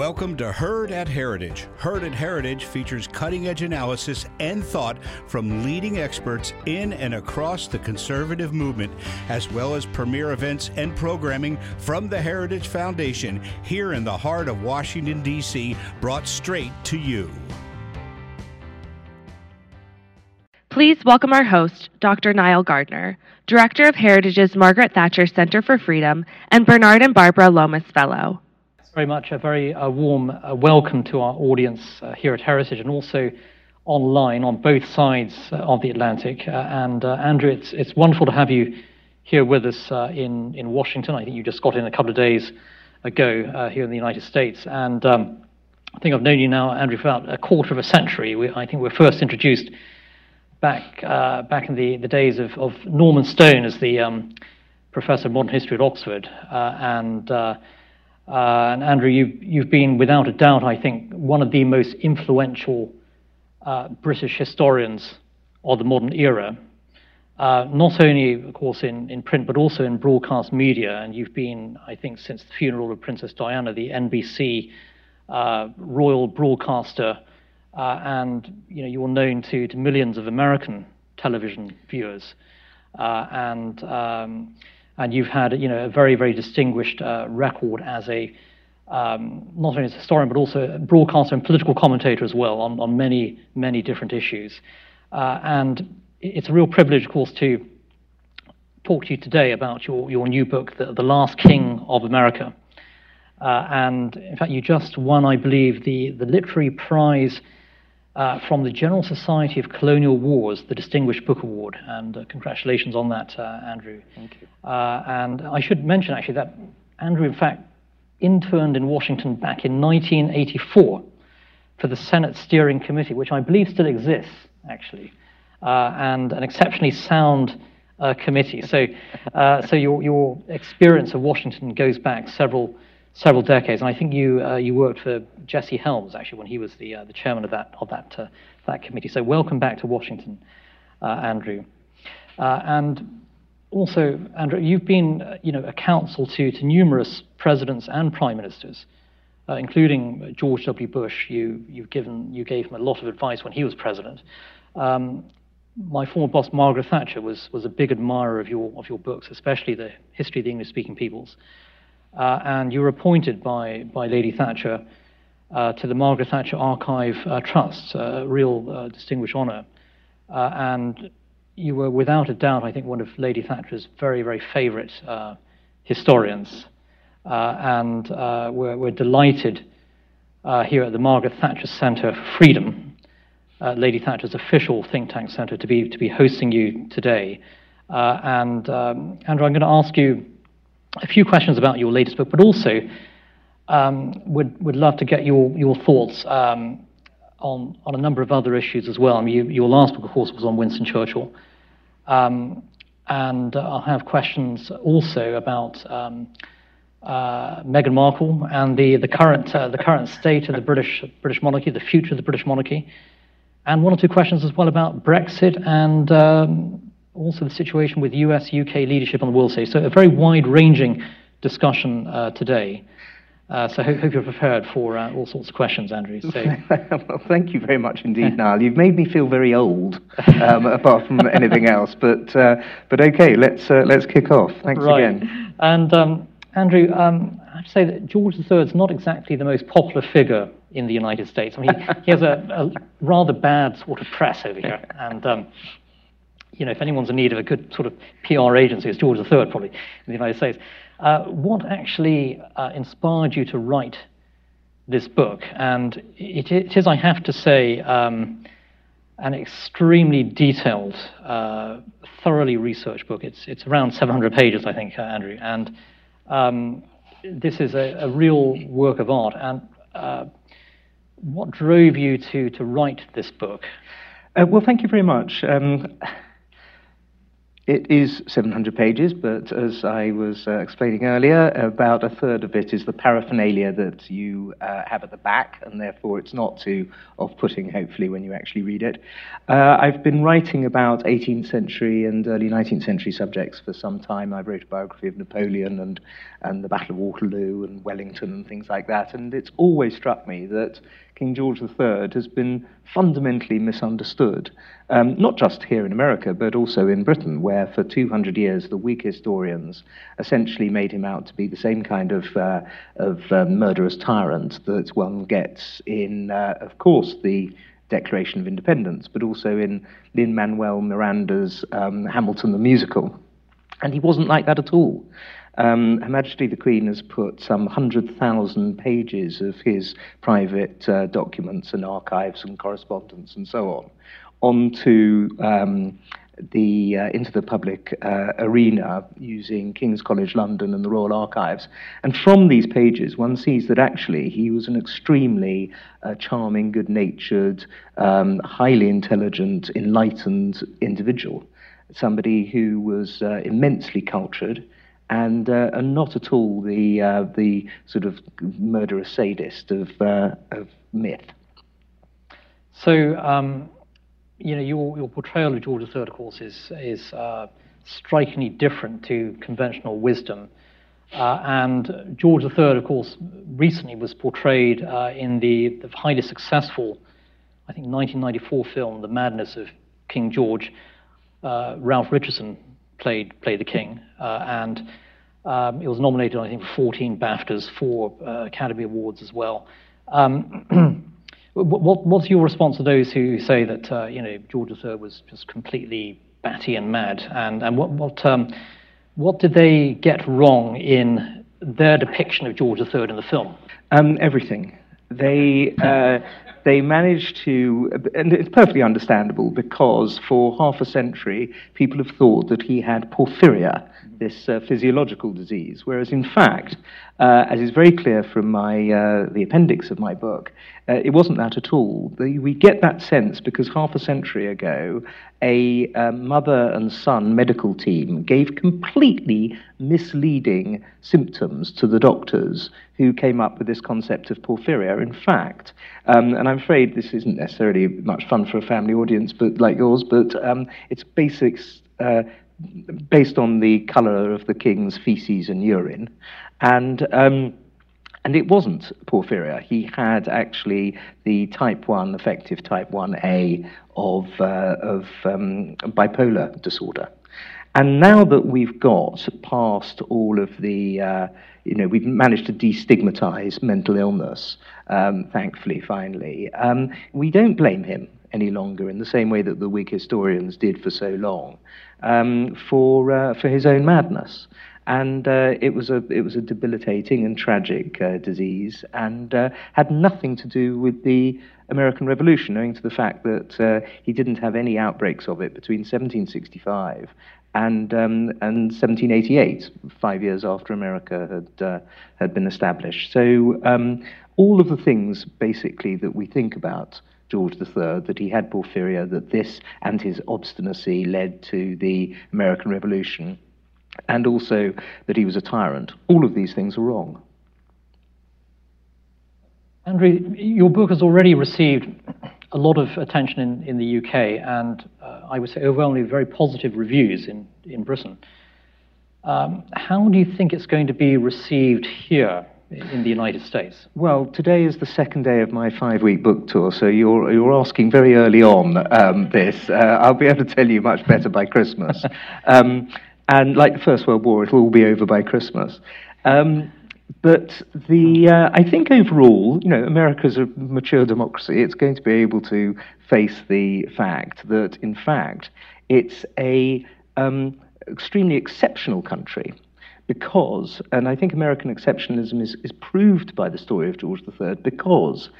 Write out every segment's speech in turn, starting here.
Welcome to Heard at Heritage. Heard at Heritage features cutting edge analysis and thought from leading experts in and across the conservative movement, as well as premier events and programming from the Heritage Foundation here in the heart of Washington, D.C., brought straight to you. Please welcome our host, Dr. Nile Gardiner, Director of Heritage's Margaret Thatcher Center for Freedom and Bernard and Barbara Lomas Fellow very much. A very uh, warm uh, welcome to our audience uh, here at Heritage and also online on both sides uh, of the Atlantic. Uh, and uh, Andrew, it's, it's wonderful to have you here with us in, in Washington. I think you just got in a couple of days ago here in the United States. And um, I think I've known you now, Andrew, for about a quarter of a century. We, I think we were first introduced back back in the, the days of, of Norman Stone as the um, professor of modern history at Oxford. and uh, and Andrew, you've, you've been, without a doubt, I think, one of the most influential uh, British historians of the modern era. Uh, not only, of course, in, in print, but also in broadcast media. And you've been, I think, since the funeral of Princess Diana, the NBC uh, royal broadcaster, uh, and you know you're known to, to millions of American television viewers. Uh, and um, and you've had you know a very very distinguished uh, record as a um, not only as a historian but also a broadcaster and political commentator as well on, on many many different issues. Uh, and it's a real privilege, of course, to talk to you today about your, your new book, The, the Last King of America. Uh, and in fact, you just won, I believe, the, the literary prize uh, from the General Society of Colonial Wars, the Distinguished Book Award. And uh, congratulations on that, uh, Andrew. Thank you. Uh, and I should mention, actually, that Andrew, in fact, interned in Washington back in 1984 for the Senate Steering Committee, which I believe still exists, actually, uh, and an exceptionally sound uh, committee. So, so your, your experience of Washington goes back several several decades. And I think you uh, you worked for Jesse Helms actually when he was the uh, the chairman of that of that uh, that committee. So welcome back to Washington, uh, Andrew. Uh, and also, Andrew, you've been uh, you know a counsel to to numerous presidents and prime ministers. including George W. Bush, you you've given you gave him a lot of advice when he was president. Um, my former boss Margaret Thatcher was was a big admirer of your of your books, especially the history of the English-speaking peoples. Uh, and you were appointed by, by Lady Thatcher uh, to the Margaret Thatcher Archive uh, Trust, a real distinguished honor. and you were, without a doubt, I think, one of Lady Thatcher's very, very favorite historians. and we're, we're, delighted here at the Margaret Thatcher Center for Freedom, uh, Lady Thatcher's official think tank center, to be to be hosting you today. Uh, and um, Andrew, I'm going to ask you a few questions about your latest book, but also um, would would love to get your your thoughts um, on on a number of other issues as well. I mean, you, your last book, of course, was on Winston Churchill, um, and uh, I'll have questions also about. Um, uh, Meghan Markle and the the current uh, the current state of the British British monarchy, the future of the British monarchy, and one or two questions as well about Brexit and um, also the situation with US UK leadership on the world stage. So, a very wide ranging discussion uh, today. Uh, so, I hope, hope, you're prepared for uh, all sorts of questions, Andrew. So. well, thank you very much indeed, Nile. You've made me feel very old, um, apart from anything else. But, uh, but okay, let's, uh, let's kick off. Thanks right. again. And, um, Andrew, um, I have to say that George III is not exactly the most popular figure in the United States. I mean, he, he has a, a, rather bad sort of press over here. And um, you know, if anyone's in need of a good sort of PR agency, it's George III probably in the United States. Uh, what actually uh, inspired you to write this book? And it, it is, I have to say, um, an extremely detailed, uh, thoroughly researched book. It's, it's around 700 pages, I think, uh, Andrew. And um, this is a, a, real work of art. And uh, what drove you to, to write this book? Uh, well, thank you very much. Um, It is 700 pages, but as I was uh, explaining earlier, about a third of it is the paraphernalia that you uh, have at the back, and therefore it's not too off putting, hopefully, when you actually read it. Uh, I've been writing about 18th century and early 19th century subjects for some time. I wrote a biography of Napoleon and, and the Battle of Waterloo and Wellington and things like that, and it's always struck me that King George III has been fundamentally misunderstood, um, not just here in America, but also in Britain, where for 200 years the Whig historians essentially made him out to be the same kind of, uh, of um, murderous tyrant that one gets in, uh, of course, the Declaration of Independence, but also in Lin Manuel Miranda's um, Hamilton the Musical. And he wasn't like that at all. Um, Her Majesty the Queen has put some 100,000 pages of his private uh, documents and archives and correspondence and so on onto um, the uh, into the public uh, arena using King's College London and the Royal Archives. And from these pages, one sees that actually he was an extremely uh, charming, good-natured, um, highly intelligent, enlightened individual, somebody who was uh, immensely cultured and, uh, and not at all the, uh, the sort of murderous sadist of, uh, of myth. So, um, you know, your, your portrayal of George III, of course, is, is uh, strikingly different to conventional wisdom. Uh, and George III, of course, recently was portrayed uh, in the, the highly successful, I think, 1994 film, The Madness of King George. Ralph Richardson played played the king, uh, and um, it was nominated, I think, for 14 BAFTAs, four uh, Academy Awards as well. Um, what, what's your response to those who say that uh, you know George III was just completely batty and mad, and and what what um, what did they get wrong in their depiction of George III in the film? Um, everything. They uh, they managed to, and it's perfectly understandable because for half a century people have thought that he had porphyria, this uh, physiological disease, whereas in fact, uh, as is very clear from my uh, the appendix of my book, uh, it wasn't that at all. We get that sense because half a century ago, a uh, mother and son medical team gave completely misleading symptoms to the doctors who came up with this concept of porphyria. In fact, um, and I'm afraid this isn't necessarily much fun for a family audience, but like yours, but um, it's basics. Uh, based on the colour of the king's feces and urine, and um, and it wasn't porphyria. He had actually the type 1, effective type 1A of, uh, of um, bipolar disorder. And now that we've got past all of the, uh, you know, we've managed to destigmatize mental illness, um, thankfully, finally, um, we don't blame him any longer in the same way that the Whig historians did for so long um, for, uh, for his own madness. And uh, it, was a, it was a debilitating and tragic uh, disease and uh, had nothing to do with the American Revolution, owing to the fact that uh, he didn't have any outbreaks of it between 1765 and, um, and 1788, five years after America had, uh, had been established. So um, all of the things, basically, that we think about George III, that he had porphyria, that this and his obstinacy led to the American Revolution, and also that he was a tyrant. All of these things are wrong. Andrew, your book has already received a lot of attention in, in the UK and uh, I would say overwhelmingly very positive reviews in, in Britain. Um, how do you think it's going to be received here in the United States? Well, today is the second day of my five-week book tour, so you're you're asking very early on um, this. Uh, I'll be able to tell you much better by Christmas. um, and like the First World War, it'll all be over by Christmas. Um, but the uh, I think overall, you know, America's a mature democracy. It's going to be able to face the fact that, in fact, it's a um, extremely exceptional country because, and I think American exceptionalism is, is proved by the story of George III, because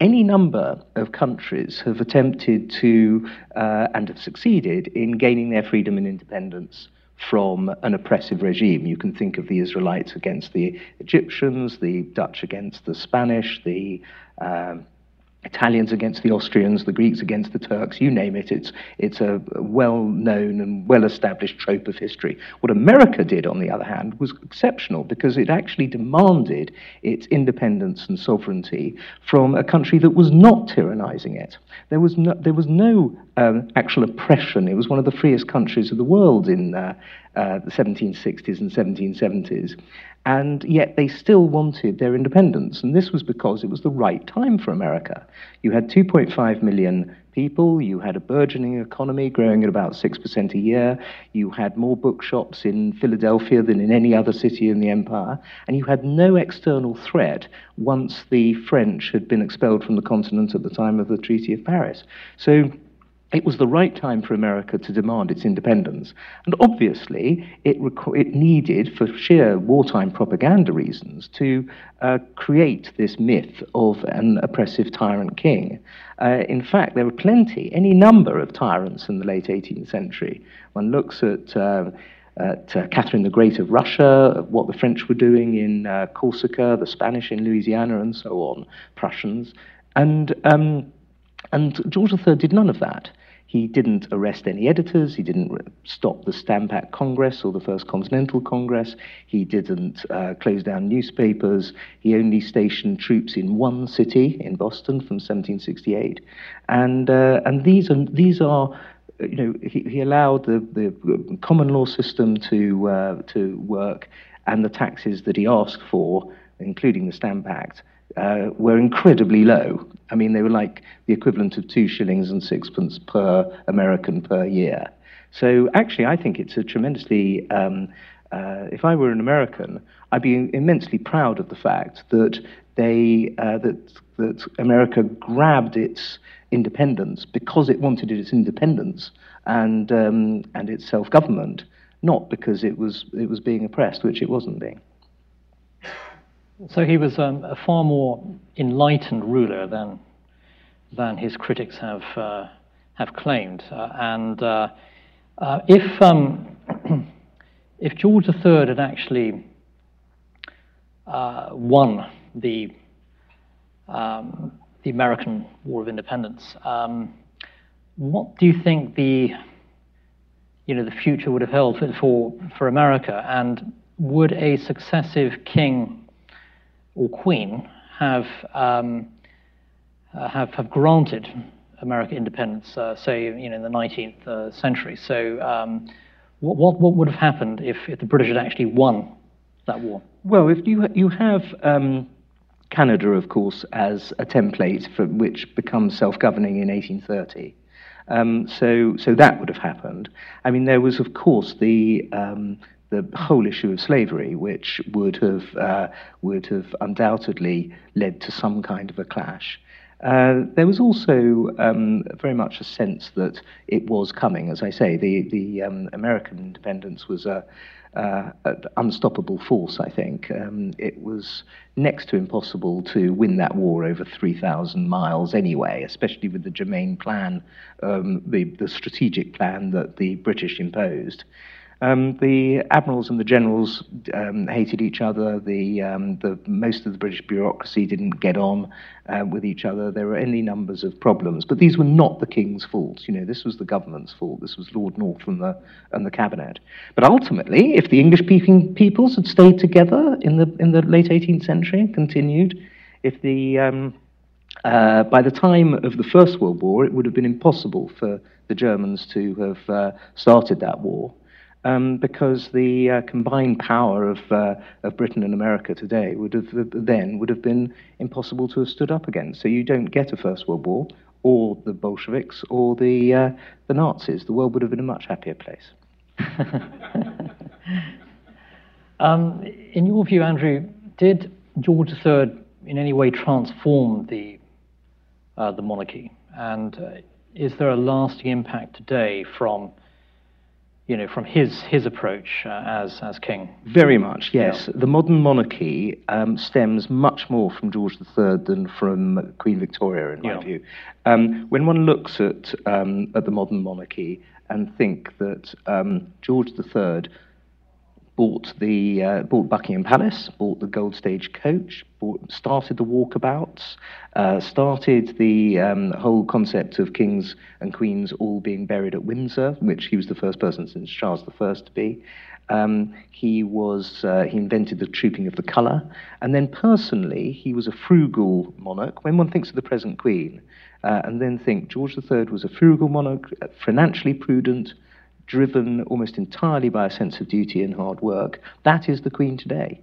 any number of countries have attempted to uh, and have succeeded in gaining their freedom and independence from an oppressive regime. You can think of the Israelites against the Egyptians, the Dutch against the Spanish, the um, Italians against the Austrians, the Greeks against the Turks, you name it. It's, it's a well known and well established trope of history. What America did, on the other hand, was exceptional because it actually demanded its independence and sovereignty from a country that was not tyrannizing it. There was no, there was no um, actual oppression. It was one of the freest countries of the world in uh, uh, the 1760s and 1770s and yet they still wanted their independence. And this was because it was the right time for America. You had 2.5 million people, you had a burgeoning economy growing at about 6% a year, you had more bookshops in Philadelphia than in any other city in the empire, and you had no external threat once the French had been expelled from the continent at the time of the Treaty of Paris. So it was the right time for America to demand its independence. And obviously, it, it needed, for sheer wartime propaganda reasons, to uh, create this myth of an oppressive tyrant king. Uh, in fact, there were plenty, any number of tyrants in the late 18th century. One looks at uh, at uh, Catherine the Great of Russia, what the French were doing in uh, Corsica, the Spanish in Louisiana, and so on, Prussians. And um, and George III did none of that. He didn't arrest any editors. He didn't stop the Stamp Act Congress or the First Continental Congress. He didn't uh, close down newspapers. He only stationed troops in one city, in Boston, from 1768. And, uh, and these are, these are you know, he, he allowed the, the common law system to, uh, to work and the taxes that he asked for, including the Stamp Act, uh, were incredibly low. I mean, they were like the equivalent of two shillings and sixpence per American per year. So actually, I think it's a tremendously. Um, uh, if I were an American, I'd be immensely proud of the fact that they uh, that that America grabbed its independence because it wanted its independence and um, and its self government, not because it was it was being oppressed, which it wasn't being. So he was um, a far more enlightened ruler than than his critics have uh, have claimed. Uh, and uh, uh if um, if George III had actually uh, won the um, the American War of Independence, um, what do you think the you know the future would have held for for America? And would a successive king or queen have um, uh, have have granted America independence, uh, say you know in the 19th uh, century. So um, what, what what would have happened if, if the British had actually won that war? Well, if you you have um, Canada, of course, as a template for which becomes self-governing in 1830. Um, so, so that would have happened. I mean, there was, of course, the um, the whole issue of slavery, which would have uh, would have undoubtedly led to some kind of a clash. Uh, there was also um, very much a sense that it was coming. As I say, the the um, American independence was a, uh, an unstoppable force. I think um, it was next to impossible to win that war over 3,000 miles anyway, especially with the Germain plan, um, the the strategic plan that the British imposed. Um, the admirals and the generals um, hated each other. The, um, the, most of the British bureaucracy didn't get on uh, with each other. There were any numbers of problems, but these were not the king's fault. You know, this was the government's fault. This was Lord North and the and the cabinet. But ultimately, if the English-speaking peoples had stayed together in the in the late 18th century, and continued, if the um, uh, by the time of the First World War, it would have been impossible for the Germans to have uh, started that war um, because the uh, combined power of, uh, of Britain and America today would have then would have been impossible to have stood up against. So you don't get a First World War, or the Bolsheviks, or the uh, the Nazis. The world would have been a much happier place. um, in your view, Andrew, did George III in any way transform the uh, the monarchy, and uh, is there a lasting impact today from you know, from his his approach uh, as as king. Very much, yes. Yeah. The modern monarchy um, stems much more from George III than from Queen Victoria, in my yeah. view. Um, when one looks at um, at the modern monarchy and think that um, George III bought the uh, bought Buckingham Palace, bought the Gold State coach, bought, started the walkabouts, uh, started the um, whole concept of kings and queens all being buried at Windsor, which he was the first person since Charles I to be. Um, he was uh, he invented the trooping of the colour, and then personally he was a frugal monarch. When one thinks of the present Queen, uh, and then think George III was a frugal monarch, financially prudent, driven almost entirely by a sense of duty and hard work. That is the Queen today.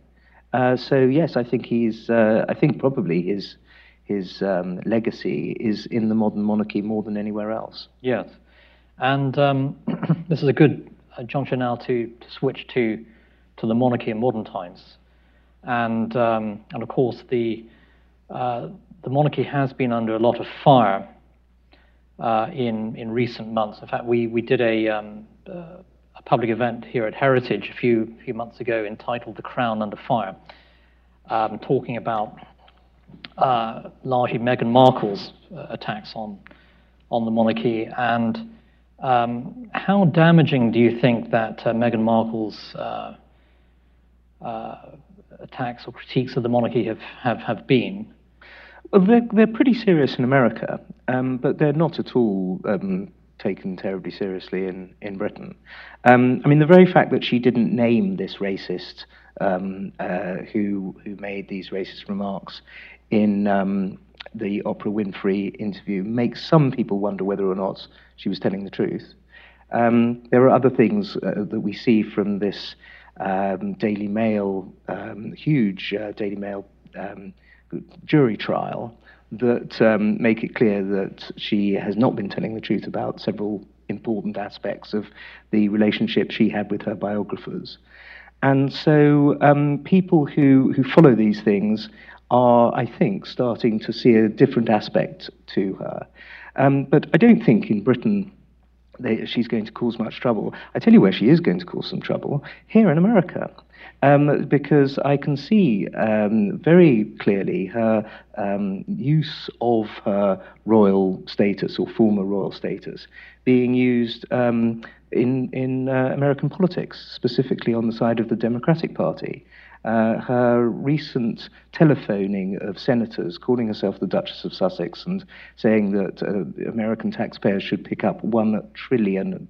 Uh, so yes, I think he's. Uh, I think probably his his um, legacy is in the modern monarchy more than anywhere else. Yes, and um, this is a good uh, juncture now to, to switch to to the monarchy in modern times, and um, and of course the uh, the monarchy has been under a lot of fire uh, in in recent months. In fact, we we did a um, a public event here at Heritage a few few months ago entitled "The Crown Under Fire," um, talking about uh, largely Meghan Markle's uh, attacks on on the monarchy and um, how damaging do you think that uh, Meghan Markle's uh, attacks or critiques of the monarchy have, have, have been? Well, they're, they're pretty serious in America, um, but they're not at all um, taken terribly seriously in, in Britain. Um, I mean, the very fact that she didn't name this racist um, uh, who, who made these racist remarks in um, the Oprah Winfrey interview makes some people wonder whether or not she was telling the truth. Um, there are other things uh, that we see from this um, Daily Mail, um, huge uh, Daily Mail jury trial that um, make it clear that she has not been telling the truth about several important aspects of the relationship she had with her biographers. And so um, people who, who follow these things are, I think, starting to see a different aspect to her. Um, but I don't think in Britain they, she's going to cause much trouble. I tell you where she is going to cause some trouble here in America um, because I can see um, very clearly her um, use of her royal status or former royal status being used um, in, in uh, American politics, specifically on the side of the Democratic Party uh, her recent telephoning of senators calling herself the Duchess of Sussex and saying that uh, American taxpayers should pick up $1 trillion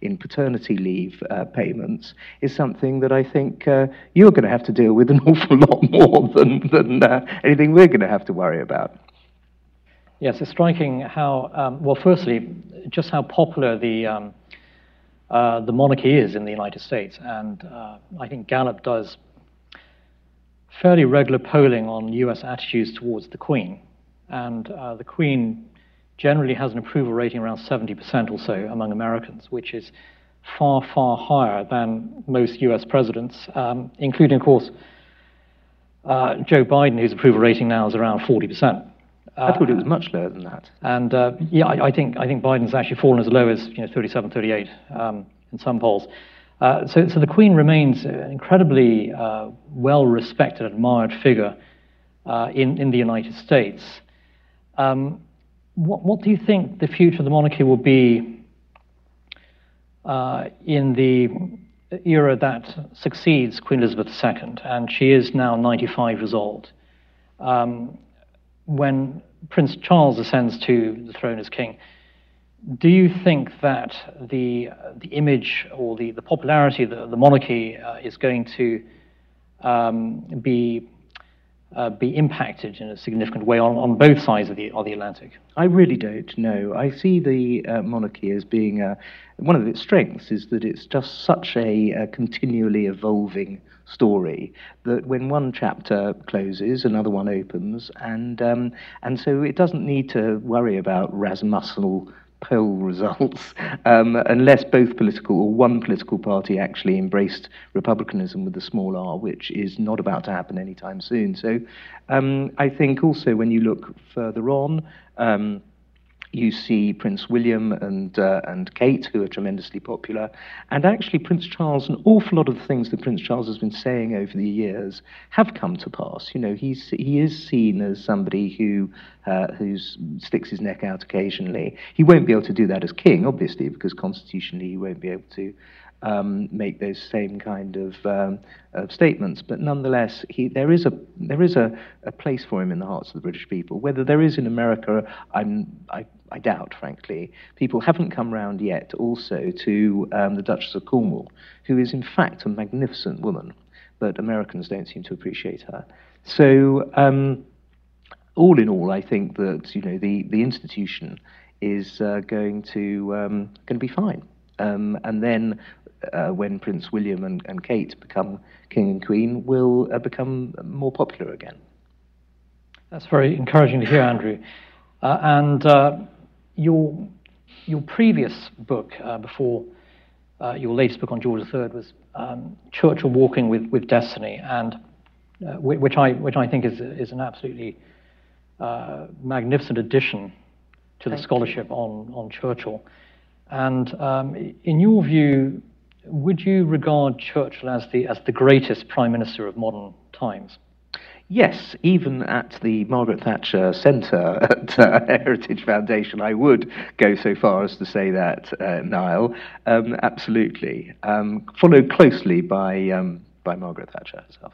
in paternity leave uh, payments is something that I think uh, you're going to have to deal with an awful lot more than, than uh, anything we're going to have to worry about. Yes, it's striking how, um, well, firstly, just how popular the, um, uh, the monarchy is in the United States. And uh, I think Gallup does fairly regular polling on US attitudes towards the Queen. And uh, the Queen generally has an approval rating around 70% or so among Americans, which is far, far higher than most US presidents, um, including, of course, uh, Joe Biden, whose approval rating now is around 40%. I thought it was much lower than that. And uh, yeah, I, I, think I think Biden's actually fallen as low as you know 37, 38 um, in some polls. Uh, so, so the Queen remains an incredibly uh, well respected, admired figure uh, in, in the United States. Um, what, what, do you think the future of the monarchy will be uh, in the era that succeeds Queen Elizabeth II? And she is now 95 years old. Um, when Prince Charles ascends to the throne as king, do you think that the the image or the, the popularity of the, the monarchy uh, is going to um, be uh, be impacted in a significant way on, on both sides of the of the Atlantic? I really don't know. I see the uh, monarchy as being a, one of its strengths is that it's just such a, a continually evolving story that when one chapter closes, another one opens, and um, and so it doesn't need to worry about Rasmussen poll results um, unless both political or one political party actually embraced republicanism with a small r, which is not about to happen anytime soon. So um, I think also when you look further on, um, you see Prince William and uh, and Kate, who are tremendously popular, and actually Prince Charles. An awful lot of the things that Prince Charles has been saying over the years have come to pass. You know, he's he is seen as somebody who uh, who sticks his neck out occasionally. He won't be able to do that as king, obviously, because constitutionally he won't be able to. um, make those same kind of, um, of statements. But nonetheless, he, there is, a, there is a, a place for him in the hearts of the British people. Whether there is in America, I'm, I, I doubt, frankly. People haven't come round yet also to um, the Duchess of Cornwall, who is in fact a magnificent woman, but Americans don't seem to appreciate her. So, um, all in all, I think that you know the, the institution is uh, going to um, going to be fine. Um, and then uh, when Prince William and, and, Kate become king and queen, will uh, become more popular again. That's very encouraging to hear, Andrew. Uh, and uh, your your previous book uh, before your latest book on George III was um, Churchill Walking with, with Destiny, and which I which I think is is an absolutely magnificent addition to the scholarship on, on Churchill. And um, in your view, would you regard Churchill as the, as the greatest prime minister of modern times? Yes, even at the Margaret Thatcher Centre at uh, Heritage Foundation, I would go so far as to say that, uh, Nile. Um, absolutely. Um, followed closely by, um, by Margaret Thatcher herself.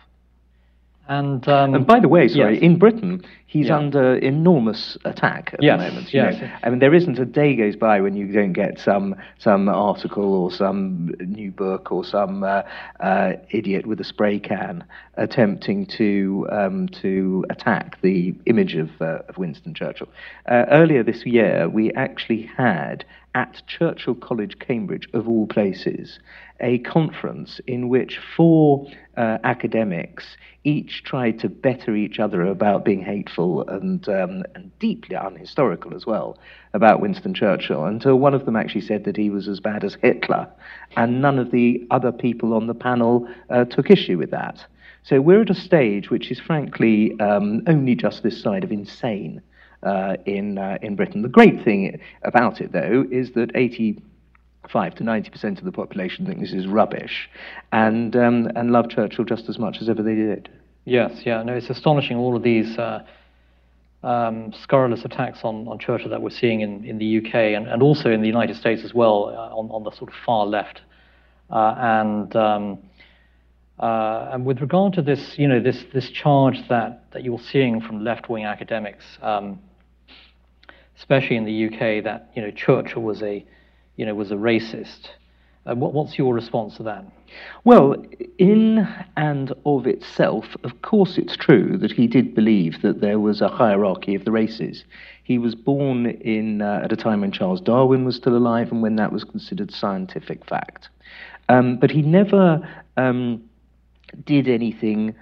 And, um, and by the way, sorry, yes. in Britain, he's yeah. under enormous attack at yes, the moment. yes. Know? I mean, there isn't a day goes by when you don't get some some article or some new book or some uh, uh, idiot with a spray can attempting to um, to attack the image of, uh, of Winston Churchill. Uh, earlier this year, we actually had at Churchill College, Cambridge, of all places, a conference in which four uh, academics each tried to better each other about being hateful and, um, and deeply unhistorical as well about Winston Churchill, until one of them actually said that he was as bad as Hitler, and none of the other people on the panel uh, took issue with that. So we're at a stage which is frankly um, only just this side of insane uh, in, uh, in Britain. The great thing about it, though, is that 85 to 90% of the population think this is rubbish and, um, and love Churchill just as much as ever they did. Yes, yeah, no, it's astonishing all of these uh, um, scurrilous attacks on, on Churchill that we're seeing in, in the UK and, and also in the United States as well uh, on, on the sort of far left. Uh, and um, uh, and with regard to this, you know, this this charge that that you're seeing from left-wing academics, um, especially in the UK, that you know Churchill was a, you know, was a racist. Uh, what, what's your response to that? Well, in and of itself, of course, it's true that he did believe that there was a hierarchy of the races. He was born in uh, at a time when Charles Darwin was still alive and when that was considered scientific fact. Um, but he never um, did anything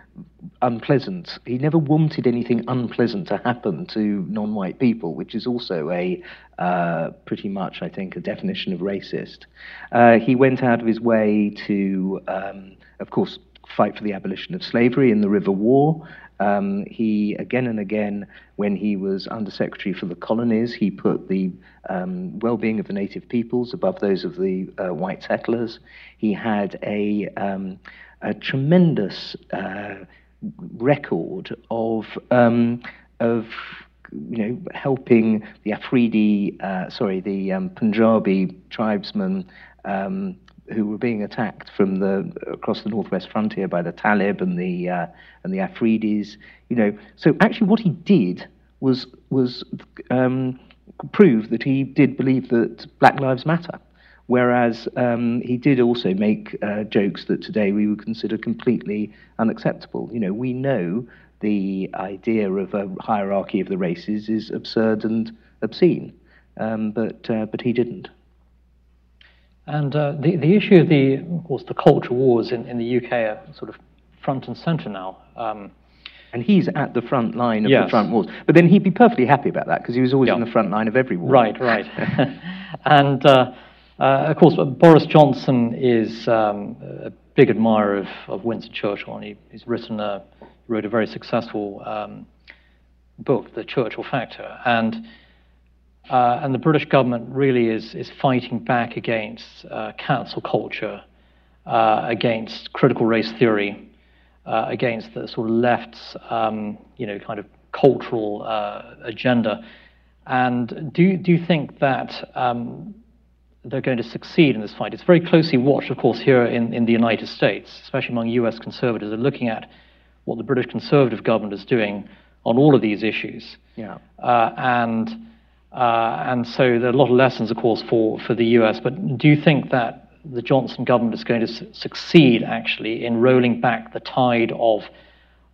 unpleasant. He never wanted anything unpleasant to happen to non white people, which is also a uh, pretty much, I think, a definition of racist. Uh, he went out of his way to, um, of course, fight for the abolition of slavery in the River War. Um, he again and again, when he was Undersecretary for the Colonies, he put the um, well-being of the native peoples above those of the uh, white settlers. He had a um, a tremendous uh, record of um, of you know helping the Afridi, uh, sorry, the um, Punjabi tribesmen. Um, who were being attacked from the across the northwest frontier by the Talib and the uh, and the Afridis, you know. So actually, what he did was was um, prove that he did believe that Black Lives Matter. Whereas um, he did also make uh, jokes that today we would consider completely unacceptable. You know, we know the idea of a hierarchy of the races is absurd and obscene, um, but uh, but he didn't. And uh, the the issue of the of course the culture wars in, in the UK are sort of front and centre now. Um, and he's at the front line of yes. the front wars. But then he'd be perfectly happy about that because he was always yeah. in the front line of every war. Right, right. and uh, of course, Boris Johnson is um, a big admirer of, of Winston Churchill, and he, he's written a, wrote a very successful um, book, The Churchill Factor. And, uh, and the British government really is, is fighting back against uh, cancel culture, uh, against critical race theory, uh, against the sort of left's um, you know, kind of cultural uh, agenda. And do, do you think that um, they're going to succeed in this fight. It's very closely watched, of course, here in, in the United States, especially among US conservatives. They're looking at what the British Conservative government is doing on all of these issues. Yeah. Uh, and, uh, and so there are a lot of lessons, of course, for, for the US. But do you think that the Johnson government is going to su- succeed, actually, in rolling back the tide of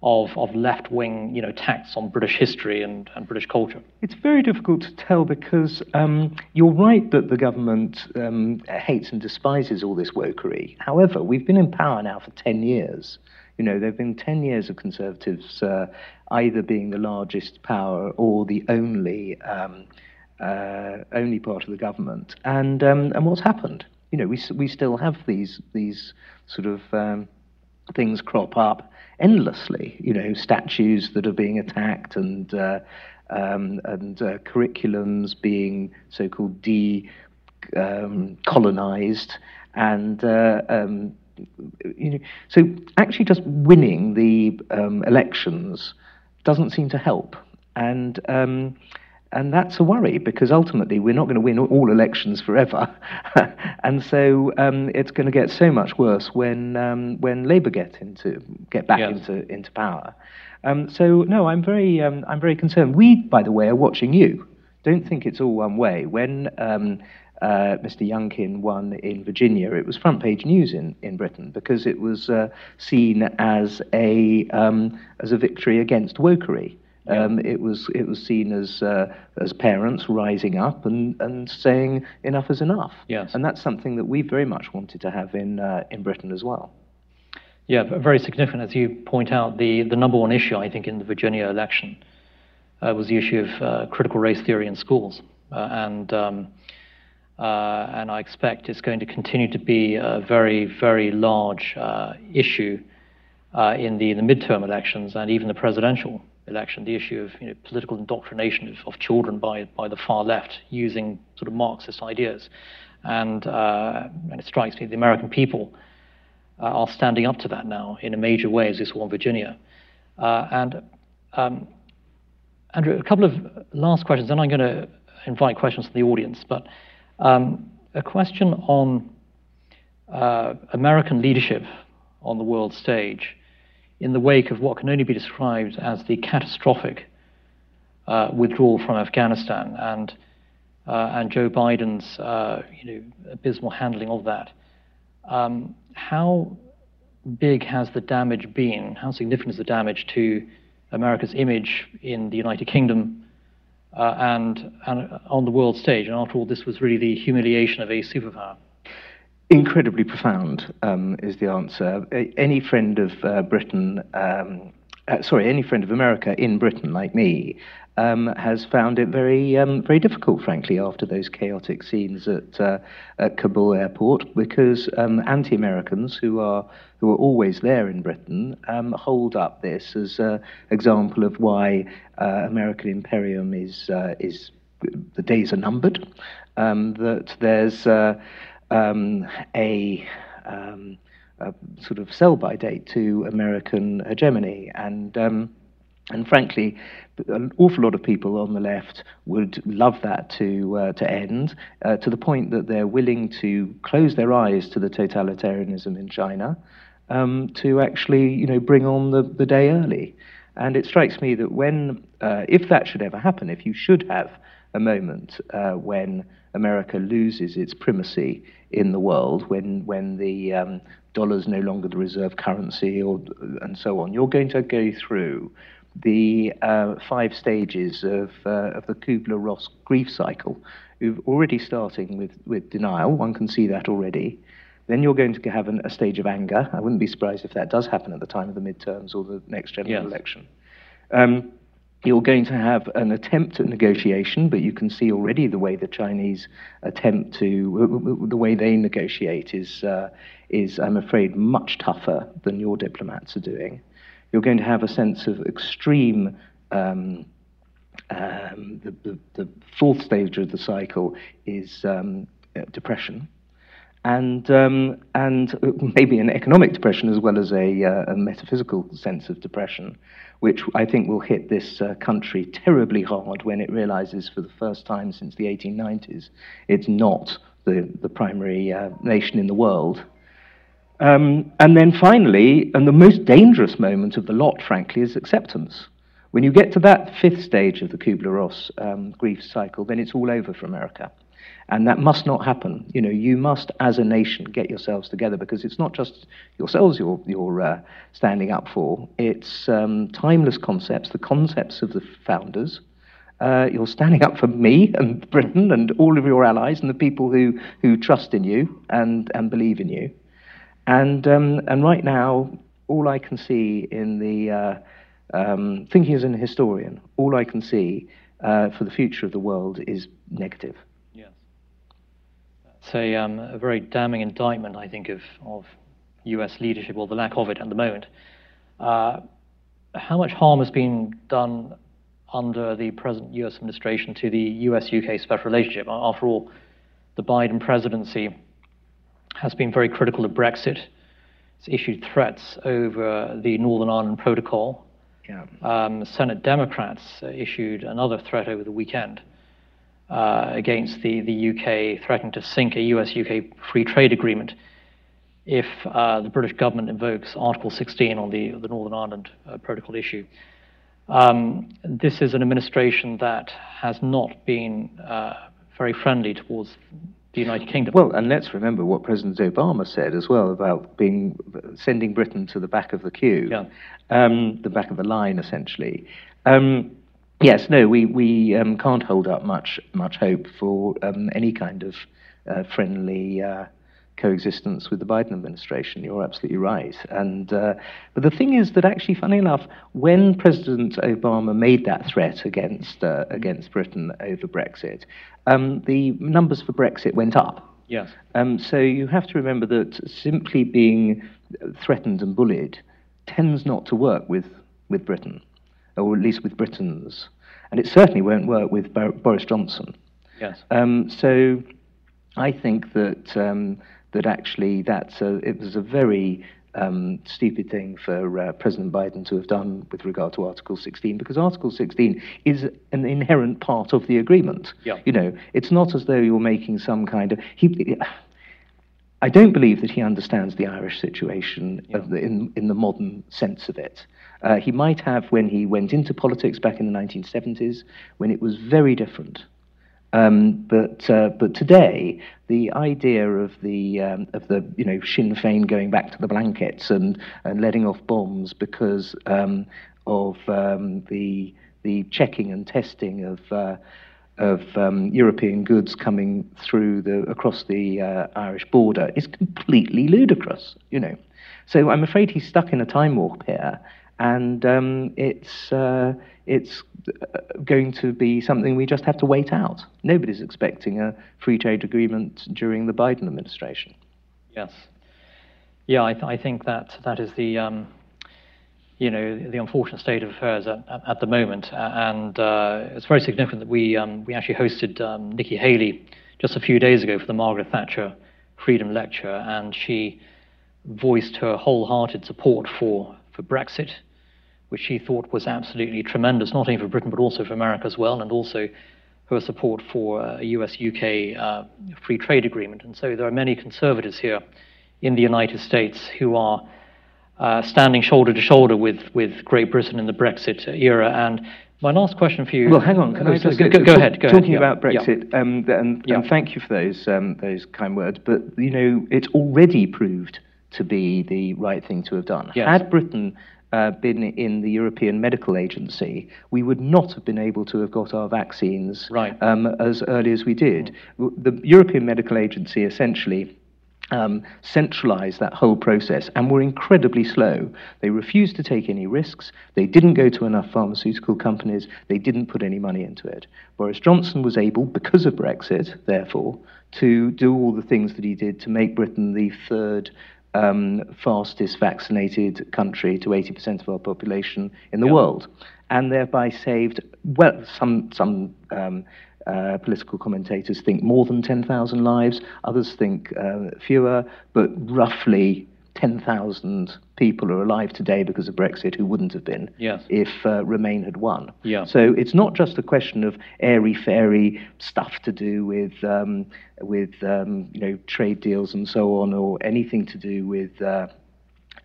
of, of left wing you know, attacks on British history and, and British culture? It's very difficult to tell because um, you're right that the government um, hates and despises all this wokery. However, we've been in power now for 10 years. You know, there have been 10 years of Conservatives uh, either being the largest power or the only, um, uh, only part of the government. And, um, and what's happened? You know, we, we still have these, these sort of um, things crop up endlessly. You know, statues that are being attacked and uh, um, and uh, curriculums being so-called decolonized, um, and uh, um, you know, so actually just winning the um, elections doesn't seem to help, and um, and that's a worry because ultimately we're not going to win all elections forever, and so um, it's going to get so much worse when um, when Labour get into get back yes. into into power. Um, so no, I'm very um, I'm very concerned. We, by the way, are watching you. Don't think it's all one way. When um, uh, Mr. Youngkin won in Virginia, it was front page news in, in Britain because it was uh, seen as a um, as a victory against wokery. Um, it was it was seen as uh, as parents rising up and, and saying enough is enough. Yes. And that's something that we very much wanted to have in uh, in Britain as well. Yeah, very significant as you point out. The the number one issue I think in the Virginia election uh, was the issue of uh, critical race theory in schools, uh, and um, uh, and I expect it's going to continue to be a very very large issue in the the midterm elections and even the presidential election, the issue of you know, political indoctrination of, of, children by, by the far left using sort of Marxist ideas. And, uh, and it strikes me the American people uh, are standing up to that now in a major way, as we saw in Virginia. Uh, and um, Andrew, a couple of last questions, then I'm going to invite questions from the audience. But um, a question on uh, American leadership on the world stage in the wake of what can only be described as the catastrophic uh, withdrawal from Afghanistan and uh, and Joe Biden's uh, you know abysmal handling of that. Um, how big has the damage been? How significant is the damage to America's image in the United Kingdom uh, and, and on the world stage? And after all, this was really the humiliation of a superpower. Incredibly profound um, is the answer. Any friend of uh, Britain, um, uh, sorry, any friend of America in Britain, like me, um, has found it very, um, very difficult, frankly, after those chaotic scenes at, uh, at Kabul airport, because um, anti-Americans who are who are always there in Britain um, hold up this as an example of why uh, American imperium is uh, is the days are numbered. that there's uh, um, a, um, a, sort of sell by date to American hegemony. And, um, and frankly, an awful lot of people on the left would love that to, uh, to end, uh, to the point that they're willing to close their eyes to the totalitarianism in China um, to actually you know, bring on the, the day early. And it strikes me that when, uh, if that should ever happen, if you should have a moment uh, when America loses its primacy in the world, when when the um, dollar is no longer the reserve currency, or and so on, you're going to go through the uh, five stages of uh, of the Kubler-Ross grief cycle. You're already starting with with denial. One can see that already. Then you're going to have an, a stage of anger. I wouldn't be surprised if that does happen at the time of the midterms or the next general yes. election. Um, you're going to have an attempt at negotiation, but you can see already the way the Chinese attempt to, the way they negotiate is, uh, is I'm afraid, much tougher than your diplomats are doing. You're going to have a sense of extreme. Um, um, the, the, the, fourth stage of the cycle is um, depression and um, and maybe an economic depression as well as a, uh, a, metaphysical sense of depression, which I think will hit this uh, country terribly hard when it realizes for the first time since the 1890s it's not the, the primary uh, nation in the world. Um, and then finally, and the most dangerous moment of the lot, frankly, is acceptance. When you get to that fifth stage of the Kubler Ross um, grief cycle, then it's all over for America. And that must not happen. You know, you must, as a nation, get yourselves together because it's not just yourselves you're, you're uh, standing up for. It's um, timeless concepts, the concepts of the founders. Uh, you're standing up for me and Britain and all of your allies and the people who, who trust in you and, and believe in you. And, um, and right now, all I can see in the, uh, um, thinking as an historian, all I can see uh, for the future of the world is negative. It's a, um, a very damning indictment, I think, of, of US leadership, or the lack of it at the moment. Uh, how much harm has been done under the present US administration to the US UK special relationship? After all, the Biden presidency has been very critical of Brexit. It's issued threats over the Northern Ireland Protocol. Yeah. Um, Senate Democrats issued another threat over the weekend uh, against the, the UK, threatening to sink a US UK free trade agreement if uh, the British government invokes Article 16 on the, the Northern Ireland uh, Protocol issue. Um, this is an administration that has not been uh, very friendly towards the United Kingdom. Well, and let's remember what President Obama said as well about being sending Britain to the back of the queue, yeah. um, the back of the line, essentially. Um, yes, no, we we um, can't hold up much much hope for um, any kind of uh, friendly. Uh, coexistence with the Biden administration. You're absolutely right. And uh, but the thing is that actually, funny enough, when President Obama made that threat against uh, against Britain over Brexit, um, the numbers for Brexit went up. Yes. Um, so you have to remember that simply being threatened and bullied tends not to work with with Britain, or at least with Britons, and it certainly won't work with Bar- Boris Johnson. Yes. Um, so I think that um, that actually that's a, it was a very um, stupid thing for uh, President Biden to have done with regard to Article 16, because Article 16 is an inherent part of the agreement. Yeah. You know, it's not as though you're making some kind of. He, I don't believe that he understands the Irish situation yeah. the, in, in the modern sense of it. Uh, he might have when he went into politics back in the 1970s, when it was very different. Um, but uh, but today, the idea of the um, of the you know Sinn Féin going back to the blankets and, and letting off bombs because um, of um, the the checking and testing of uh, of um, European goods coming through the across the uh, Irish border is completely ludicrous. You know, so I'm afraid he's stuck in a time warp here, and um, it's uh, it's uh, going to be something we just have to wait out. Nobody's expecting a free trade agreement during the Biden administration. Yes, yeah, I, th- I think that that is the um, you know the unfortunate state of affairs at, at, the moment, and uh, it's very significant that we um, we actually hosted um, Nikki Haley just a few days ago for the Margaret Thatcher Freedom Lecture, and she voiced her wholehearted support for for Brexit, which she thought was absolutely tremendous, not only for Britain but also for America as well, and also her support for a US UK uh, free trade agreement. And so there are many conservatives here in the United States who are uh, standing shoulder to shoulder with, with Great Britain in the Brexit era. And my last question for you. Well, hang on. Can I just go, go, go ahead? Go talking ahead. about Brexit, yeah. um, and, yeah. and, thank you for those um, those kind words. But you know, it's already proved to be the right thing to have done. Yes. Had Britain uh, been in the European Medical Agency, we would not have been able to have got our vaccines right. um, as early as we did. The European Medical Agency essentially um, centralized that whole process and were incredibly slow. They refused to take any risks. They didn't go to enough pharmaceutical companies. They didn't put any money into it. Boris Johnson was able, because of Brexit, therefore, to do all the things that he did to make Britain the third um, fastest vaccinated country to 80% of our population in the world, and thereby saved, well, some, some um, uh, political commentators think more than 10,000 lives, others think uh, fewer, but roughly 10,000 people are alive today because of Brexit who wouldn't have been yes. if uh, Remain had won. Yeah. So it's not just a question of airy fairy stuff to do with um, with um, you know trade deals and so on, or anything to do with. Uh,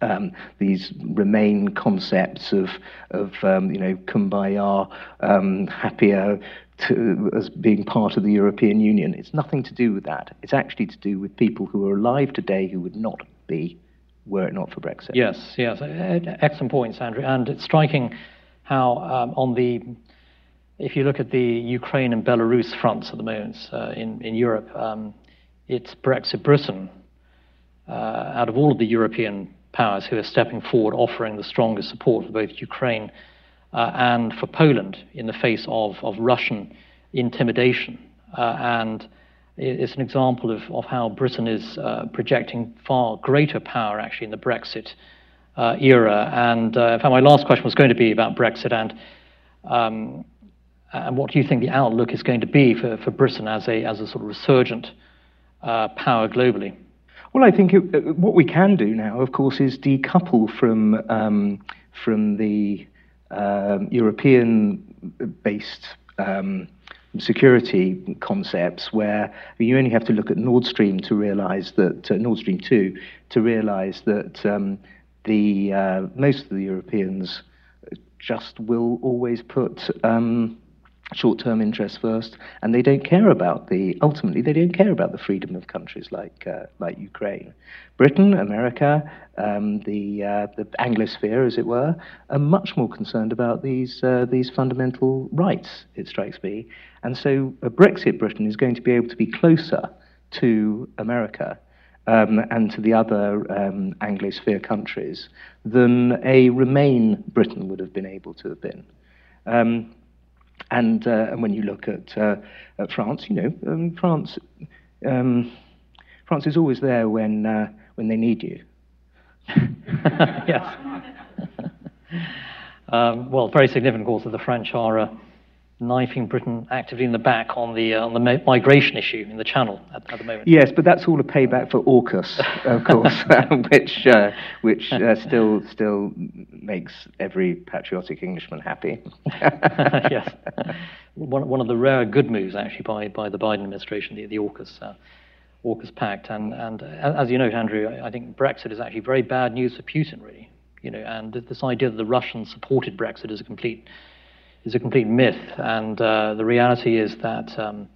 um, these remain concepts of of um, you know kumbaya, um, happier to, as being part of the European Union. It's nothing to do with that. It's actually to do with people who are alive today who would not be were it not for Brexit. Yes, yes, excellent points, Andrew. And it's striking how um, on the if you look at the Ukraine and Belarus fronts at the moment uh, in in Europe, um, it's Brexit Britain uh, out of all of the European powers who are stepping forward, offering the strongest support for both Ukraine uh, and for Poland in the face of, of Russian intimidation. Uh, and it's an example of, of how Britain is uh, projecting far greater power actually in the Brexit uh, era. And uh, in fact, my last question was going to be about Brexit and um, and what do you think the outlook is going to be for, for Britain as a as a sort of resurgent uh, power globally? Well, I think it, uh, what we can do now, of course, is decouple from um, from the um, European-based um, security concepts, where you only have to look at Nord Stream to realise that uh, Nord Stream two to realise that um, the uh, most of the Europeans just will always put um, short-term interests first, and they don't care about the ultimately they don't care about the freedom of countries like uh, like Ukraine, Britain, America, um, the uh, the Anglosphere, as it were, are much more concerned about these uh, these fundamental rights. It strikes me, and so a Brexit Britain is going to be able to be closer to America. Um, and to the other um, Anglosphere countries than a Remain Britain would have been able to have been. Um, and, uh, and when you look at, uh, at France, you know, um, France, um, France is always there when, uh, when they need you. yes. um, well, very significant, of course, that the French are uh, knifing Britain actively in the back on the uh, on the migration issue in the Channel at, at, the moment. Yes, but that's all a payback for AUKUS, of course, which uh, which uh, still still makes every patriotic Englishman happy. yes, one one of the rare good moves actually by by the Biden administration, the the AUKUS. Uh, AUKUS pact, and and as you know, Andrew, I think Brexit is actually very bad news for Putin, really. You know, and this idea that the Russians supported Brexit is a complete is a complete myth. And uh, the reality is that um,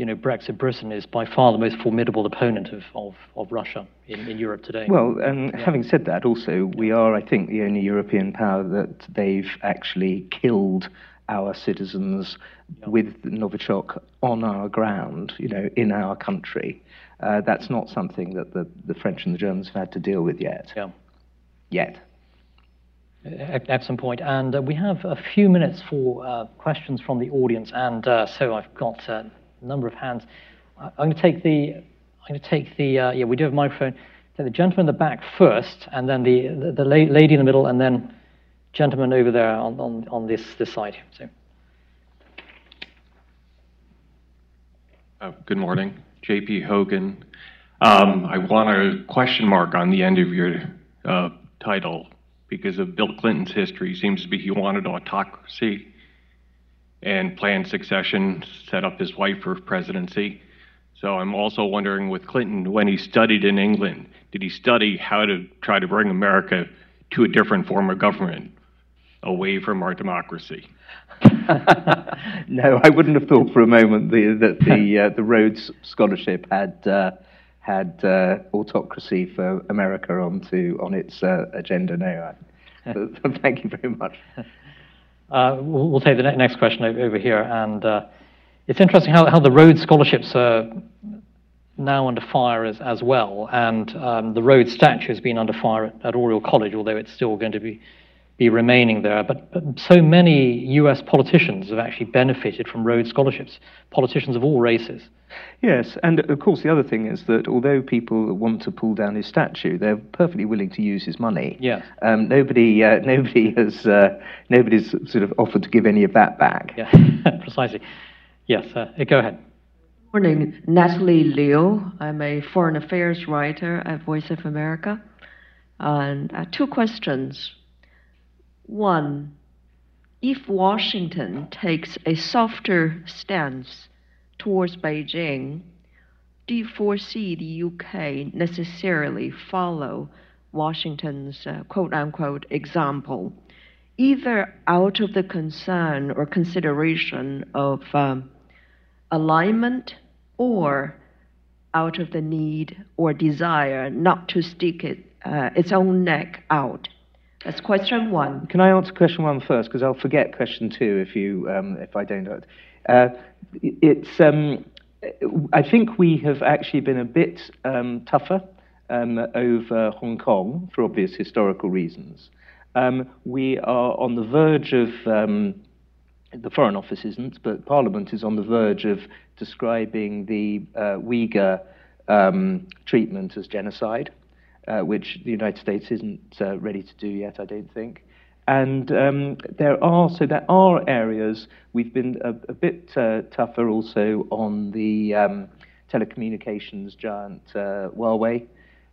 you know, Brexit Britain is by far the most formidable opponent of, of, of Russia in, in Europe today. Well, and yeah. having said that, also, we are, I think, the only European power that they've actually killed our citizens yeah. with Novichok on our ground, you know, in our country. Uh, that's not something that the, the French and the Germans have had to deal with yet. Yeah. Yet. Excellent point. And uh, we have a few minutes for uh, questions from the audience. And uh, so I've got uh, a number of hands. I'm going to take the. I'm going to take the. Uh, yeah, we do have a microphone. Take the gentleman in the back first, and then the the, the lady in the middle, and then gentleman over there on on, on this this side. So. Uh, good morning, J.P. Hogan. Um, I want a question mark on the end of your title because of Bill Clinton's history. Seems to be he wanted autocracy and planned succession, set up his wife for presidency. So I'm also wondering with Clinton, when he studied in England, did he study how to try to bring America to a different form of government, away from our democracy? no, I wouldn't have thought for a moment the, that the uh, the Rhodes Scholarship had uh, had uh, autocracy for America onto on its uh, agenda now. thank you very much. Uh, we'll, we'll, take the next question over here, and uh, it's interesting how, how the Rhodes scholarships are now under fire as, as well, and um, the Rhodes statue has been under fire at, at Oriel College, although it's still going to be be remaining there. But, but, so many US politicians have actually benefited from Rhodes scholarships, politicians of all races. Yes, and of course, the other thing is that although people want to pull down his statue, they're perfectly willing to use his money. Yeah. Um, nobody, uh, nobody has, uh, nobody's sort of offered to give any of that back. Yeah, precisely. Yes, uh, go ahead. Morning, Natalie Liu. I'm a foreign affairs writer at Voice of America. And uh, two questions. One, if Washington takes a softer stance towards Beijing, do you foresee the UK necessarily follow Washington's uh, quote unquote example, either out of the concern or consideration of um, alignment or out of the need or desire not to stick it, uh, its own neck out? That's question one. Can I answer question one first? Because I'll forget question two if you um, if I don't. Uh, it's um, I think we have actually been a bit um, tougher um, over Hong Kong for obvious historical reasons. Um, we are on the verge of um, the Foreign Office isn't, but Parliament is on the verge of describing the uh, Uyghur treatment as genocide, uh, which the United States isn't uh, ready to do yet, I don't think. And um, there are so there are areas we've been a, a bit uh, tougher also on the um, telecommunications giant uh, Huawei.